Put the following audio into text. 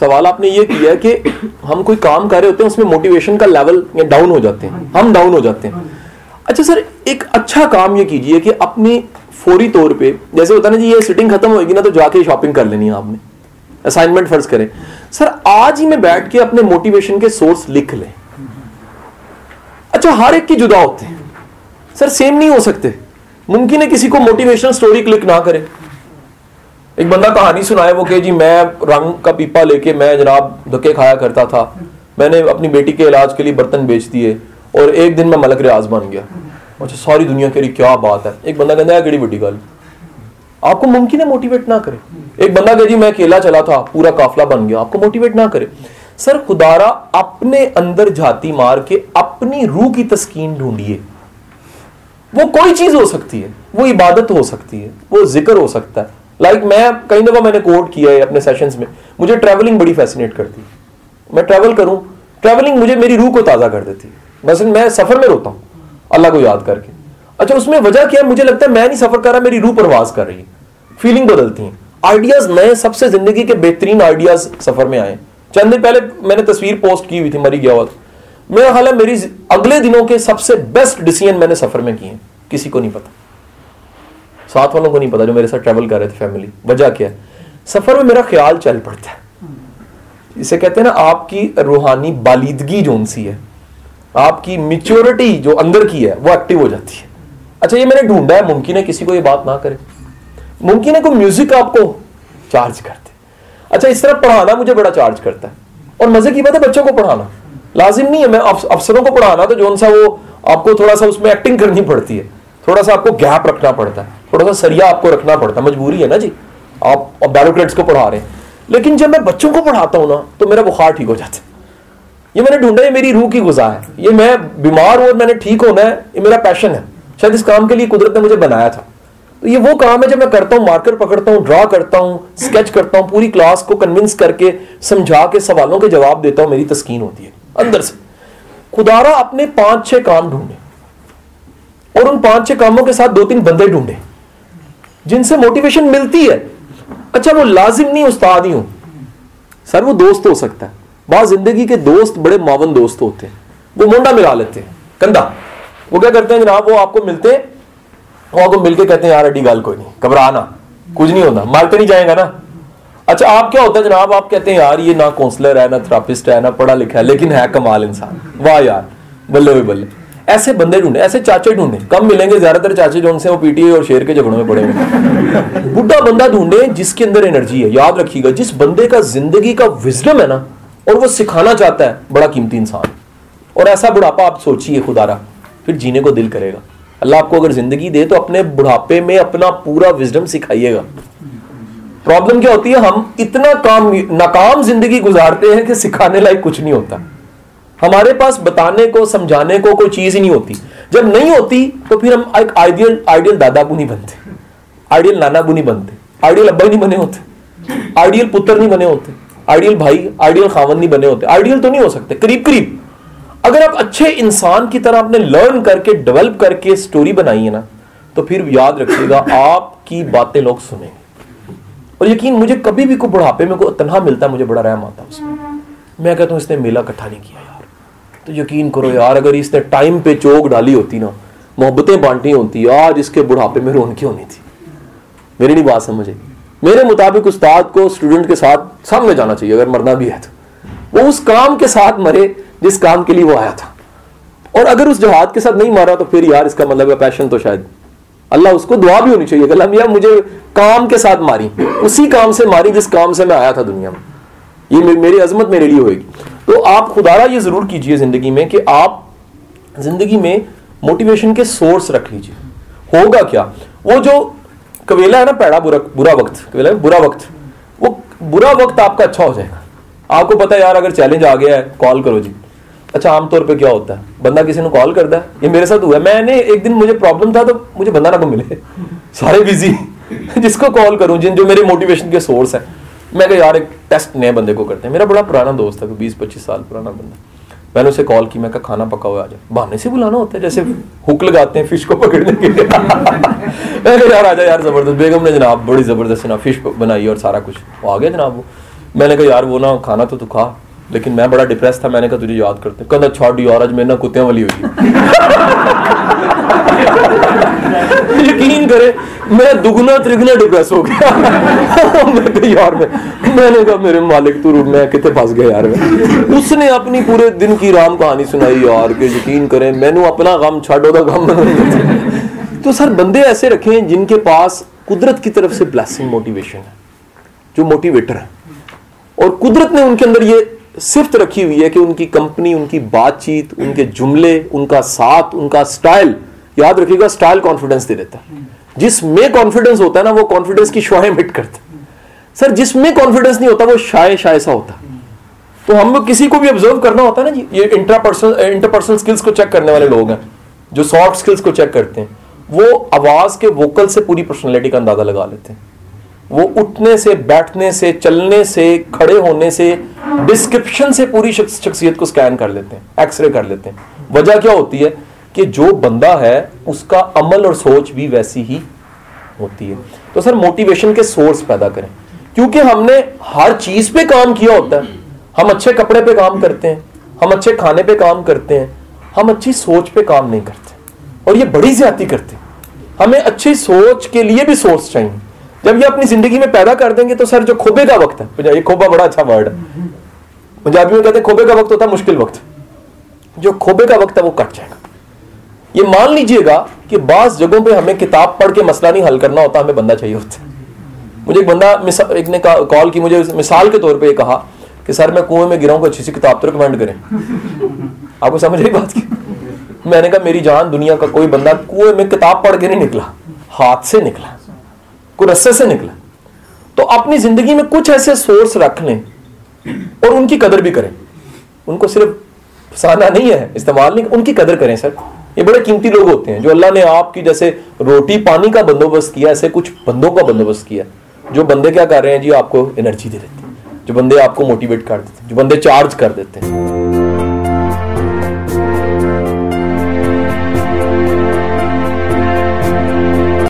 सवाल आपने ये किया कि हम कोई काम कर रहे होते हैं, उसमें मोटिवेशन का लेवल डाउन हो जाते हैं। हम डाउन हो जाते हैं। अच्छा सर, एक अच्छा काम ये कीजिए कि अपनी फौरी तौर पे, जैसे होता ना जी, ये सिटिंग खत्म होगी ना तो जाके शॉपिंग कर लेनी है आपने। असाइनमेंट फ़र्ज़ करें। सर, आज ही में बैठ के अपने मोटिवेशन के सोर्स लिख लें। अच्छा हर एक की जुदा होते हैं। सर सेम नहीं हो सकते। मुमकिन है किसी को मोटिवेशनल स्टोरी क्लिक ना करे। एक बंदा कहानी सुनाए वो कि जी, मैं रंग का पीपा लेके, मैं जनाब धक्के खाया करता था। मैंने अपनी बेटी के इलाज के लिए बर्तन बेच दिए और एक दिन मैं मलक रियाज बन गया। अच्छा सारी दुनिया कह रही क्या बात है? एक बंदा कहता है कड़ी बड़ी गल। आपको मुमकिन है मोटिवेट ना करे? एक बंदा कह, जी, मैं अकेला चला था, पूरा काफला बन गया। आपको मोटिवेट ना करे? सर, खुदारा अपने अंदर झाती मार के अपनी रूह की तस्कीन ढूंढिए। वो कोई चीज़ हो सकती है, वो इबादत हो सकती है, वो ज़िक्र हो सकता है। लाइक like, मैं कई दफ़ा मैंने कोट किया है अपने सेशंस में। मुझे ट्रैवलिंग बड़ी फैसिनेट करती है। मैं ट्रैवल करूँ ट्रैवलिंग मुझे मेरी रूह को ताज़ा कर देती है। बस मैं सफ़र में रोता हूँ, अल्लाह को याद करके। अच्छा उसमें वजह क्या है? मुझे लगता है मैं नहीं सफ़र कर रहा, मेरी रूह परवाज कर रही है। फीलिंग बदलती है। आइडियाज़ नए, सबसे ज़िंदगी के बेहतरीन आइडियाज़ सफ़र में आए। चंद दिन पहले मैंने तस्वीर पोस्ट की हुई थी, मरी गया मेरा ख्याल है मेरी अगले दिनों के सबसे बेस्ट डिसीज़न मैंने सफ़र में किए किसी को नहीं पता। साथ वालों को नहीं पता, जो मेरे साथ ट्रेवल कर रहे थे फैमिली वजह क्या है? सफ़र में मेरा ख्याल चल पड़ता है। इसे कहते हैं ना, आपकी रूहानी बालिदगी जो सी है, आपकी मिच्योरिटी जो अंदर की है, वो एक्टिव हो जाती है। अच्छा ये मैंने ढूंढा है, मुमकिन है किसी को ये बात ना करे। मुमकिन है कोई म्यूज़िक आपको चार्ज करते अच्छा इस तरह पढ़ाना मुझे बड़ा चार्ज करता है। और मज़े की बात है, बच्चों को पढ़ाना। लाजिम नहीं है, मैं अफसरों को पढ़ाना तो जो सा वो आपको थोड़ा सा उसमें एक्टिंग करनी पड़ती है। थोड़ा सा आपको गैप रखना पड़ता है, थोड़ा सा सरिया आपको रखना पड़ता है। मजबूरी है ना जी? आप बैरोक्रेट्स को पढ़ा रहे हैं। लेकिन जब मैं बच्चों को पढ़ाता हूँ ना तो मेरा बुखार ठीक हो जाता है। ये मैंने ढूंढा है मेरी रूह की गुजा है। ये मैं बीमार हूँ और मैंने ठीक होना है, ये मेरा पैशन है। शायद इस काम के लिए कुदरत ने मुझे बनाया था। तो ये वो काम है जब मैं करता हूँ मार्कर पकड़ता हूँ ड्रा करता हूँ स्केच करता हूँ, पूरी क्लास को कन्विंस करके, समझा के, सवालों के जवाब देता हूँ, मेरी तस्कीन होती है, अंदर से। खुदारा अपने पाँच छह काम ढूंढे। और उन पाँच छह कामों के साथ दो तीन बंदे ढूंढे, जिनसे मोटिवेशन मिलती है। अच्छा वो लाजिम नहीं, उस्ताद ही हो। सर, वो दोस्त हो सकता है। बात ज़िंदगी के दोस्त, बड़े मावन दोस्त होते हैं। वो मुंडा मिला लेते हैं। कंधा। वो क्या करते हैं जनाब? वो आपको मिलते हैं वो आपको मिलके कहते हैं, यार अड्डी गाल कोई नहीं। घबराना। कुछ नहीं होता। मारते नहीं जाएगा ना? अच्छा आप क्या होता है जनाब? आप कहते हैं, यार, ये ना काउंसलर है, ना थेरापिस्ट है, ना पढ़ा लिखा है, लेकिन है कमाल इंसान। वाह यार, बल्ले बल्ले। ऐसे बंदे ढूंढे, ऐसे चाचे ढूंढे, कम मिलेंगे ज़्यादातर चाचे जो उनसे वो पीटीए और शेर के झगड़ों में पड़े हुए बुढ़ा बंदा ढूंढे जिसके अंदर एनर्जी है, याद रखिएगा, जिस बंदे का ज़िंदगी का विजडम है ना, और वो सिखाना चाहता है, बड़ा कीमती इंसान। और ऐसा बुढ़ापा आप सोचिए खुदारा, फिर जीने को दिल करेगा। अल्लाह आपको अगर ज़िंदगी दे तो अपने बुढ़ापे में अपना पूरा विजडम सिखाइएगा। प्रॉब्लम क्या होती है, हम इतना काम, नाकाम ज़िंदगी गुजारते हैं कि सिखाने लायक कुछ नहीं होता। हमारे पास बताने को, समझाने को कोई चीज़ ही नहीं होती। जब नहीं होती तो फिर हम एक आइडियल आइडियल दादा को नहीं बनते। आइडियल नाना को नहीं बनते। आइडियल अब्बा नहीं बने होते। आइडियल पुत्र नहीं बने होते। आइडियल भाई आइडियल खावन नहीं बने होते। आइडियल तो नहीं हो सकते। करीब करीब। अगर आप अच्छे इंसान की तरह आपने लर्न करके डेवलप करके स्टोरी बनाई है ना तो फिर याद रखिएगा, आपकी बातें लोग सुनेंगे। और यकीन मुझे कभी भी कोई बुढ़ापे में कोई तनहा मिलता है, मुझे बड़ा रहम आता है उसमें। मैं कहता हूँ, इसने मेला इकट्ठा नहीं किया यार। तो यकीन करो यार, अगर इसने टाइम पे चौक डाली होती ना, मोहब्बतें बांटी होती, आज इसके बुढ़ापे में रोन रोनकी होनी थी। मेरी नहीं बात समझे। मेरे मुताबिक उस्ताद को स्टूडेंट के साथ सामने जाना चाहिए, अगर मरना भी है तो। वो उस काम के साथ मरे, जिस काम के लिए वो आया था। और अगर उस जहाद के साथ नहीं मारा तो फिर यार इसका मतलब है पैशन तो शायद अल्लाह उसको दुआ भी होनी चाहिए, अल्लाह मियाँ मुझे काम के साथ मारी, उसी काम से मारी जिस काम से मैं आया था दुनिया में। ये मेरी अजमत मेरे लिए होगी तो आप खुदारा ये ज़रूर कीजिए ज़िंदगी में कि आप ज़िंदगी में मोटिवेशन के सोर्स रख लीजिए। होगा क्या? वो जो कवेला है ना पैड़ा, बुरा बुरा वक्त कवेला बुरा वक्त, वो बुरा वक्त आपका अच्छा हो जाएगा। आपको पता है यार, अगर चैलेंज आ गया है कॉल करो जी। अच्छा आमतौर पे क्या होता है? बंदा किसी ने कॉल करता है, ये मेरे साथ हुआ है। मैंने एक दिन मुझे प्रॉब्लम था तो मुझे बंदा ना को मिले। सारे बिज़ी जिसको कॉल करूँ, जिन, जो मेरे मोटिवेशन के सोर्स है। मैं यार, एक टेस्ट नए बंदे को करते हैं। मेरा बड़ा पुराना दोस्त है, बीस पच्चीस साल पुराना बंदा। मैंने उसे कॉल की, मैं कहा, खाना पका हुआ आ जाए बहाने से बुलाना होता है, जैसे हुक लगाते हैं फ़िश को पकड़ने के लिए यार आ जाए यार, ज़बरदस्त। बेगम ने जनाब, बड़ी ज़बरदस्त ना फ़िश बनाई और सारा कुछ। वो आ गया जनाब वो। मैंने कहा, यार, वो ना, खाना तो तू खा, लेकिन मैं बड़ा डिप्रेस था, मैंने कहा, तुझे याद करते कहता, छोड़ यार आज मेरे ना कुत्तियाँ वाली हुई यकीन करे मैं दुगना त्रिगुना डिप्रेस हो गया। मैं कहा यार मैं मैंने कहा, मेरे मालिक, तू मैं कितने फंस गया यार मैं। उसने अपनी पूरे दिन की राम कहानी सुनाई यार के यकीन करें, मैंने अपना गम छाड़ो दा गम तो सर, बंदे ऐसे रखे हैं जिनके पास कुदरत की तरफ़ से ब्लेसिंग मोटिवेशन है, जो मोटिवेटर है। और कुदरत ने उनके अंदर ये सिफ्त रखी हुई है कि उनकी कंपनी उनकी बातचीत, उनके जुमले, उनका साथ, उनका स्टाइल याद रखिएगा स्टाइल कॉन्फिडेंस दे देता है। जिसमें कॉन्फिडेंस होता है ना, वो कॉन्फिडेंस की शुआएँ मिट करता सर, जिसमें कॉन्फिडेंस नहीं होता, वो शाय शाय सा होता। तो हम किसी को भी ऑब्ज़र्व करना होता है ना ये इंटरपर्सनल इंटरपर्सनल स्किल्स को चेक करने वाले लोग हैं, जो सॉफ्ट स्किल्स को चेक करते हैं, वो आवाज़ के वोकल से पूरी पर्सनैलिटी का अंदाज़ा लगा लेते हैं। वो उठने से, बैठने से, चलने से, खड़े होने से डिस्क्रिप्शन से पूरी शख्सियत को स्कैन कर लेते हैं एक्सरे कर लेते हैं। वजह क्या होती है? कि जो बंदा है, उसका अमल और सोच भी वैसी ही होती है। तो सर मोटिवेशन के सोर्स पैदा करें। क्योंकि हमने हर चीज़ पे काम किया होता है। हम अच्छे कपड़े पे काम करते हैं, हम अच्छे खाने पे काम करते हैं, हम अच्छी सोच पे काम नहीं करते। और ये बड़ी ज़्यादा करते हैं। हमें अच्छी सोच के लिए भी सोर्स चाहिए। जब ये अपनी ज़िंदगी में पैदा कर देंगे तो सर, जो खोबे का वक्त है ये खोबा बड़ा अच्छा वर्ड है। पंजाबी में कहते हैं, खोबे का वक्त होता है, मुश्किल वक्त। जो खोबे का वक्त है, वो कट जाएगा। ये मान लीजिएगा कि बास जगहों पे हमें किताब पढ़ के मसला नहीं हल करना होता, हमें बंदा चाहिए होता। मुझे एक बंदा एक ने कॉल की मुझे मिसाल के तौर पे कहा कि, सर, मैं कुएँ में गिरा हूँ अच्छी सी किताब तो रिकमेंड करें। आपको समझ रही बात की? मैंने कहा, मेरी जान दुनिया का कोई बंदा कुएँ में किताब पढ़ के नहीं निकला, हाथ से निकला कोई रस्से से निकला। तो अपनी ज़िंदगी में कुछ ऐसे सोर्स रख लें और उनकी कदर भी करें। उनको सिर्फ़ फसाना नहीं है, इस्तेमाल नहीं, उनकी कदर करें, सर। ये बड़े कीमती लोग होते हैं, जो अल्लाह ने आपकी जैसे रोटी पानी का बंदोबस्त किया, ऐसे कुछ बंदों का बंदोबस्त किया, जो बंदे क्या कर रहे हैं जी, आपको एनर्जी दे देते हैं, जो बंदे आपको मोटिवेट कर देते हैं, जो बंदे चार्ज कर देते हैं।